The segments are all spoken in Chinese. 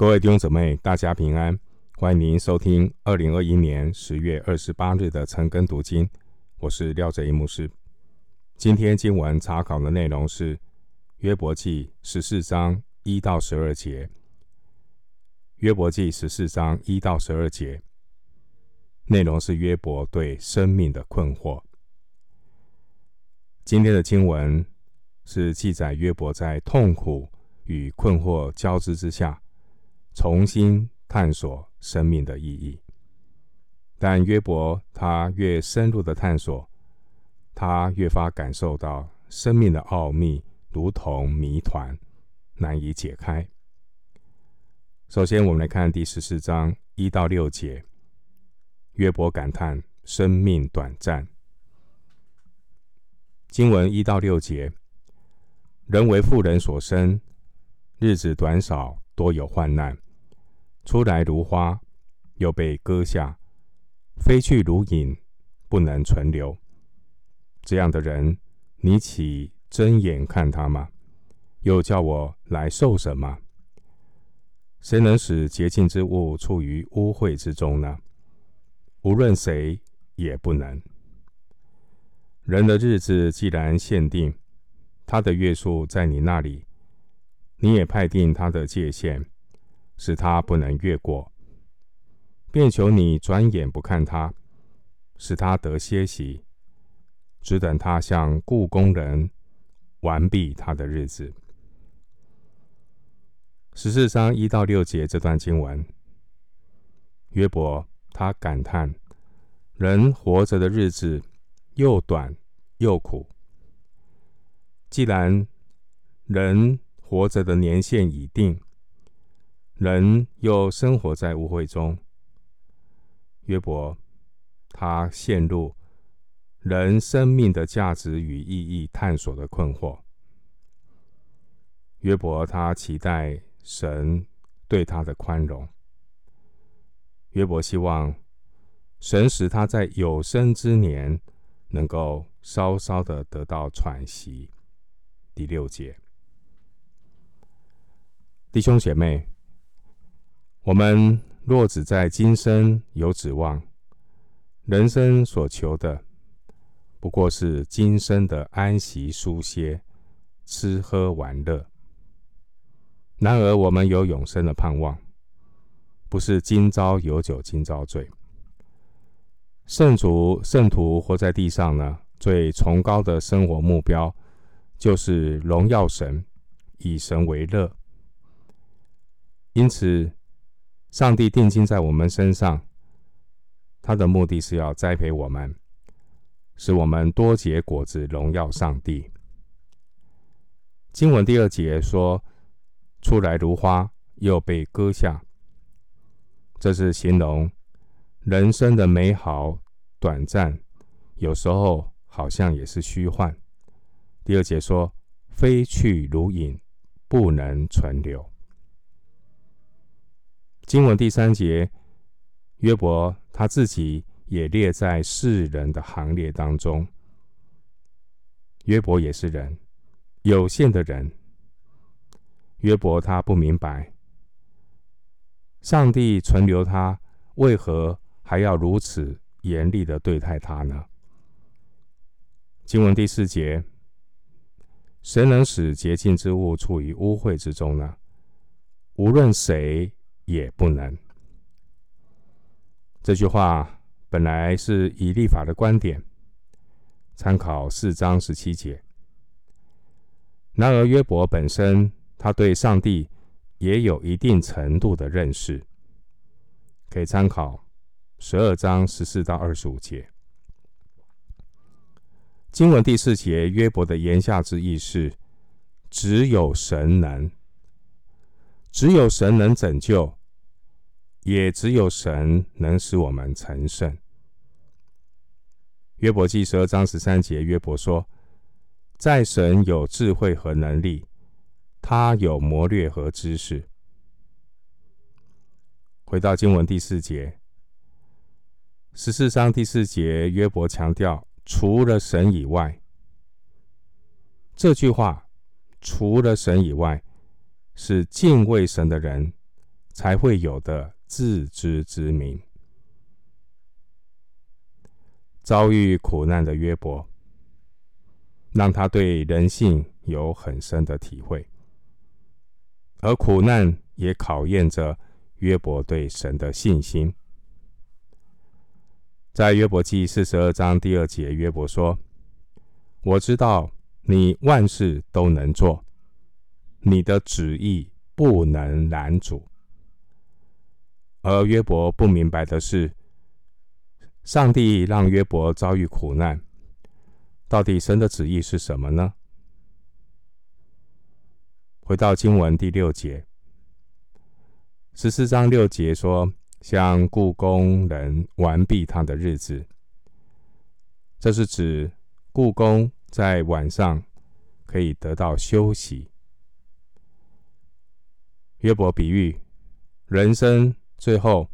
各位弟兄姊妹，大家平安！欢迎您收听二零二一年十月二十八日的晨更读经。我是廖哲一牧师。今天经文查考的内容是约伯记十四章一到十二节。约伯记十四章一到十二节内容是约伯对生命的困惑。今天的经文是记载约伯在痛苦与困惑交织之下。重新探索生命的意义，但约伯他越深入的探索，他越发感受到生命的奥秘如同谜团，难以解开。首先，我们来看第十四章一到六节，约伯感叹生命短暂。经文一到六节，人为富人所生，日子短少。多有患难，出来如花，又被割下；飞去如影，不能存留。这样的人，你岂睁眼看他吗？又叫我来受什么？谁能使洁净之物处于污秽之中呢？无论谁也不能。人的日子既然限定，他的月数在你那里。你也派定他的界限，使他不能越过，便求你转眼不看他，使他得歇息，只等他像雇工人完毕他的日子。十四章一到六节这段经文，约伯他感叹人活着的日子又短又苦，既然人。活着的年限已定，人又生活在污秽中。约伯，他陷入人生命的价值与意义探索的困惑。约伯，他期待神对他的宽容。约伯希望神使他在有生之年能够稍稍的得到喘息。第六节。弟兄姐妹，我们若只在今生有指望，人生所求的不过是今生的安息舒歇、吃喝玩乐。然而，我们有永生的盼望，不是今朝有酒今朝醉。圣徒圣徒活在地上呢，最崇高的生活目标就是荣耀神，以神为乐。因此，上帝定睛在我们身上，他的目的是要栽培我们，使我们多结果子，荣耀上帝。经文第二节说：“出来如花，又被割下。”这是形容人生的美好短暂，有时候好像也是虚幻。第二节说：“飞去如影，不能存留。”经文第三节，约伯他自己也列在世人的行列当中。约伯也是人，有限的人。约伯他不明白，上帝存留他，为何还要如此严厉的对待他呢？经文第四节，谁能使洁净之物处于污秽之中呢？无论谁。也不能。这句话本来是以立法的观点，参考四章十七节。然而约伯本身，他对上帝也有一定程度的认识，可以参考十二章十四到二十五节。经文第四节，约伯的言下之意是：只有神能，只有神能拯救。也只有神能使我们成圣。约伯记十二章十三节，约伯说：“在神有智慧和能力，他有谋略和知识。”回到经文第四节，十四章第四节，约伯强调：“除了神以外。”这句话“除了神以外”是敬畏神的人。才会有的自知之明。遭遇苦难的约伯，让他对人性有很深的体会，而苦难也考验着约伯对神的信心。在约伯记四十二章第二节，约伯说：“我知道你万事都能做，你的旨意不能拦阻。”而约伯不明白的是，上帝让约伯遭遇苦难，到底神的旨意是什么呢？回到经文第六节，十四章六节说：“像雇工人完毕他的日子。”这是指雇工在晚上可以得到休息。约伯比喻人生最后。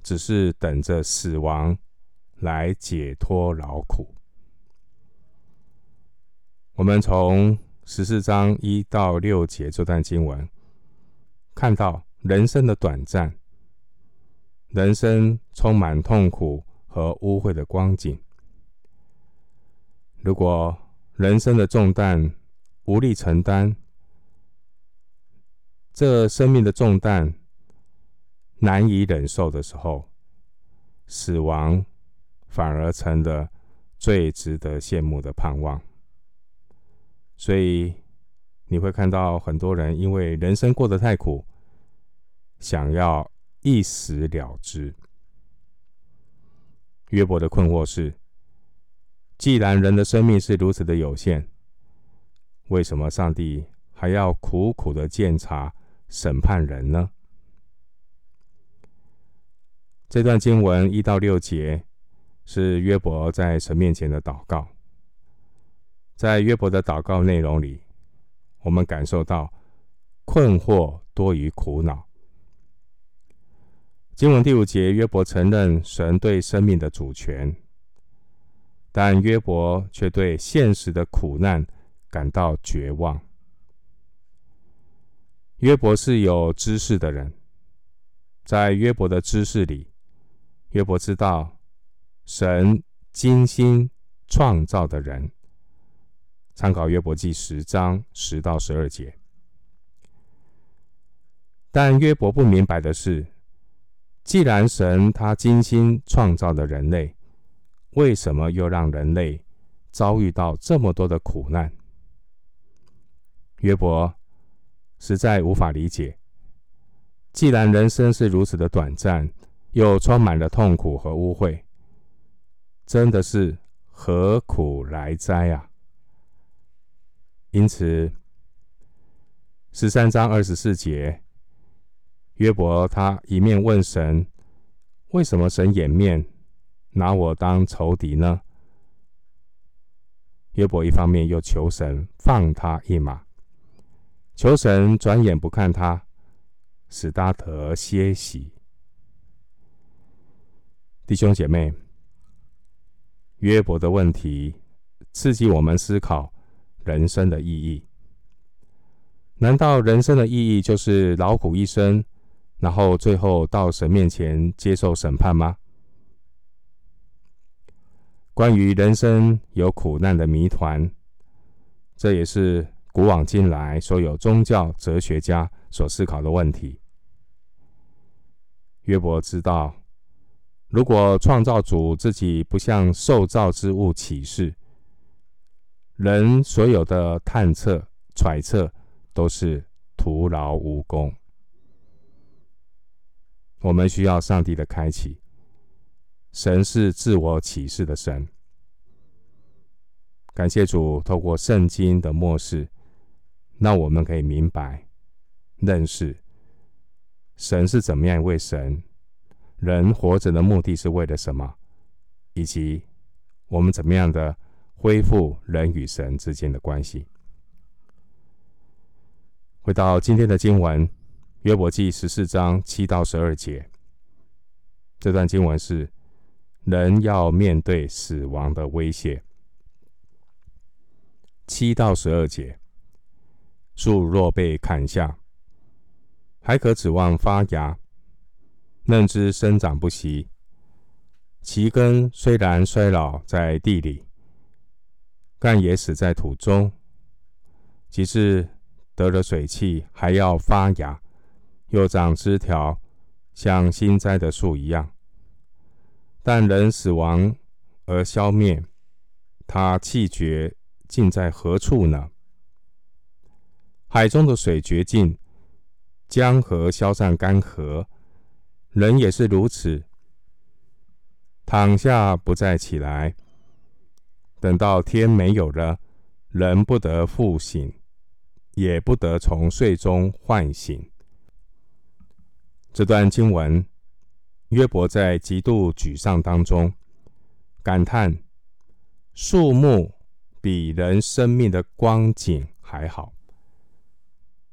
只是等着死亡来解脱劳苦。我们从十四章一到六节这段经文，看到人生的短暂，人生充满痛苦和污秽的光景。如果人生的重担无力承担，这生命的重担。难以忍受的时候，死亡反而成了最值得羡慕的盼望。所以你会看到很多人因为人生过得太苦，想要一死了之。约伯的困惑是：既然人的生命是如此的有限，为什么上帝还要苦苦的鉴察、审判人呢？这段经文一到六节是约伯在神面前的祷告。在约伯的祷告内容里，我们感受到困惑多于苦恼。经文第五节，约伯承认神对生命的主权，但约伯却对现实的苦难感到绝望。约伯是有知识的人，在约伯的知识里。约伯知道，神精心创造的人，参考约伯记十章十到十二节。但约伯不明白的是，既然神他精心创造的人类，为什么又让人类遭遇到这么多的苦难？约伯实在无法理解。既然人生是如此的短暂，又充满了痛苦和污秽，真的是何苦来哉啊！因此，十三章二十四节，约伯他一面问神：为什么神掩面拿我当仇敌呢？约伯一方面又求神放他一马，求神转眼不看他，使他得歇息。弟兄姐妹，约伯的问题刺激我们思考人生的意义。难道人生的意义就是劳苦一生，然后最后到神面前接受审判吗？关于人生有苦难的谜团，这也是古往今来所有宗教哲学家所思考的问题。约伯知道。如果创造主自己不向受造之物启示，人所有的探测、揣测都是徒劳无功。我们需要上帝的开启。神是自我启示的神。感谢主，透过圣经的默示，那我们可以明白、认识神是怎么样一位神。人活着的目的是为了什么？以及我们怎么样的恢复人与神之间的关系？回到今天的经文，约伯记十四章七到十二节。这段经文是人要面对死亡的威胁。七到十二节，树若被砍下，还可指望发芽，嫩枝生长不息。其根虽然衰老在地里，干也死在土中。及至得了水气，还要发芽，又长枝条，像新栽的树一样。但人死亡而消灭，他气绝，尽在何处呢？海中的水绝尽，江河消散干涸，人也是如此。躺下不再起来，等到天没有了，人不得复醒，也不得从睡中唤醒。这段经文，约伯在极度沮丧当中，感叹树木比人生命的光景还好，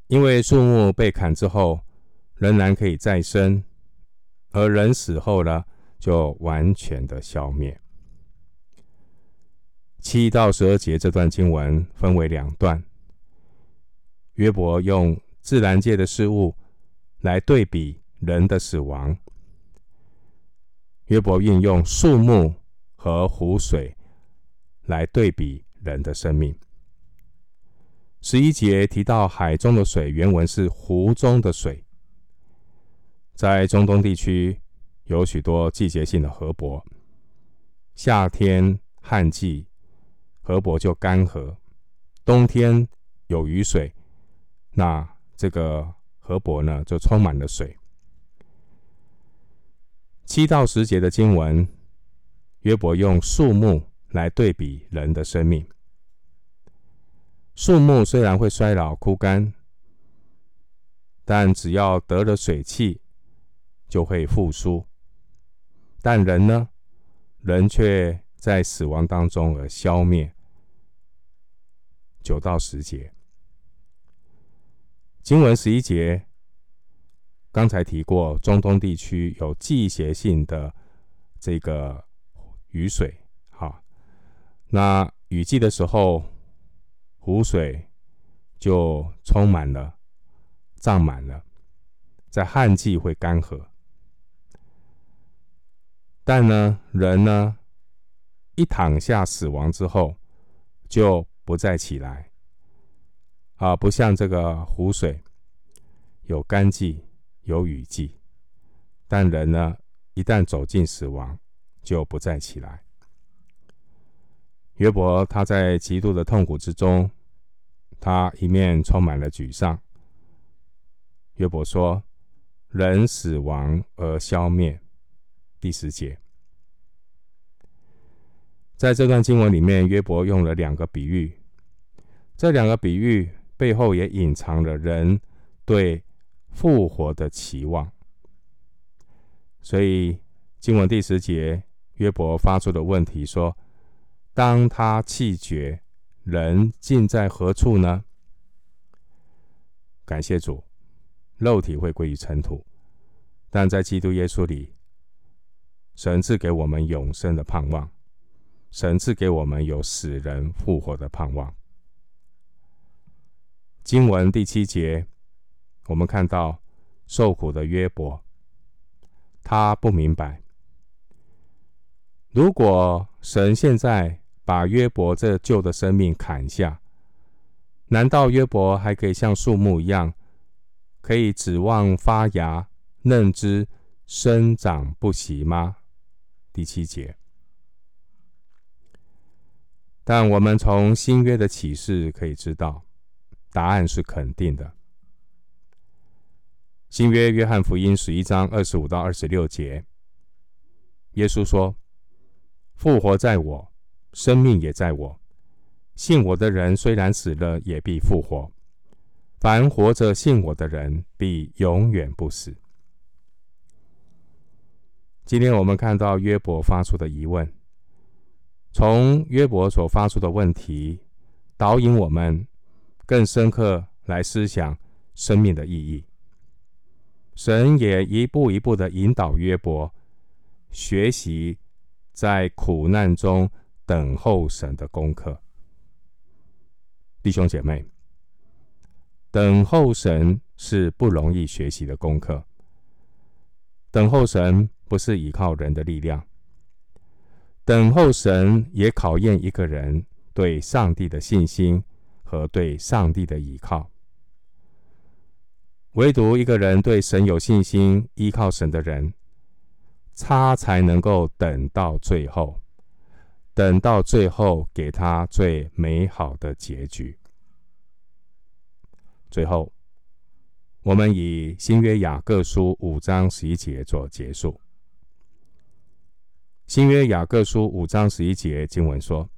因为树木被砍之后，仍然可以再生，而人死后呢，就完全的消灭。七到十二节这段经文分为两段，约伯用自然界的事物来对比人的死亡。约伯运用树木和湖水来对比人的生命。十一节提到海中的水，原文是湖中的水，在中东地区。有许多季节性的河伯，夏天旱季，河伯就干涸；冬天有雨水，那这个河伯呢就充满了水。七到十节的经文，约伯用树木来对比人的生命。树木虽然会衰老枯干，但只要得了水气，就会复苏。但人呢？人却在死亡当中而消灭。九到十节，经文十一节，刚才提过，中东地区有季节性的这个雨水，哈，那雨季的时候，湖水就充满了，涨满了，在旱季会干涸。但呢，人呢，一躺下死亡之后，就不再起来，啊，不像这个湖水，有干季，有雨季，但人呢，一旦走进死亡，就不再起来。约伯他在极度的痛苦之中，他一面充满了沮丧。约伯说：“人死亡而消灭。”第十节，在这段经文里面，约伯用了两个比喻，这两个比喻背后也隐藏了人对复活的期望。所以，经文第十节，约伯发出的问题说：“当他气绝，人尽在何处呢？”感谢主，肉体会归于尘土，但在基督耶稣里。神赐给我们永生的盼望，神赐给我们有死人复活的盼望。经文第七节，我们看到受苦的约伯，他不明白，如果神现在把约伯这旧的生命砍下，难道约伯还可以像树木一样，可以指望发芽、嫩枝、生长不息吗？第七节，但我们从新约的启示可以知道，答案是肯定的。新约约翰福音十一章二十五到二十六节，耶稣说：“复活在我，生命也在我。信我的人虽然死了，也必复活；凡活着信我的人，必永远不死。”今天我们看到约伯发出的疑问，从约伯所发出的问题，导引我们更深刻来思想生命的意义。神也一步一步的引导约伯学习在苦难中等候神的功课。弟兄姐妹，等候神是不容易学习的功课。等候神不是依靠人的力量，等候神也考验一个人对上帝的信心和对上帝的依靠。唯独一个人对神有信心、依靠神的人，他才能够等到最后，等到最后给他最美好的结局。最后，我们以新约雅各书五章十一节做结束。新约雅各书五章十一节经文说：“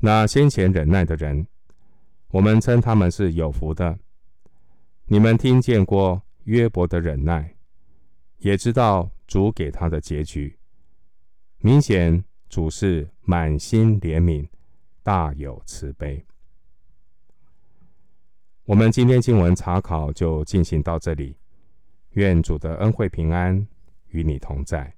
那先前忍耐的人，我们称他们是有福的。”你们听见过约伯的忍耐，也知道主给他的结局。明显主是满心怜悯，大有慈悲。我们今天经文查考就进行到这里。愿主的恩惠平安与你同在。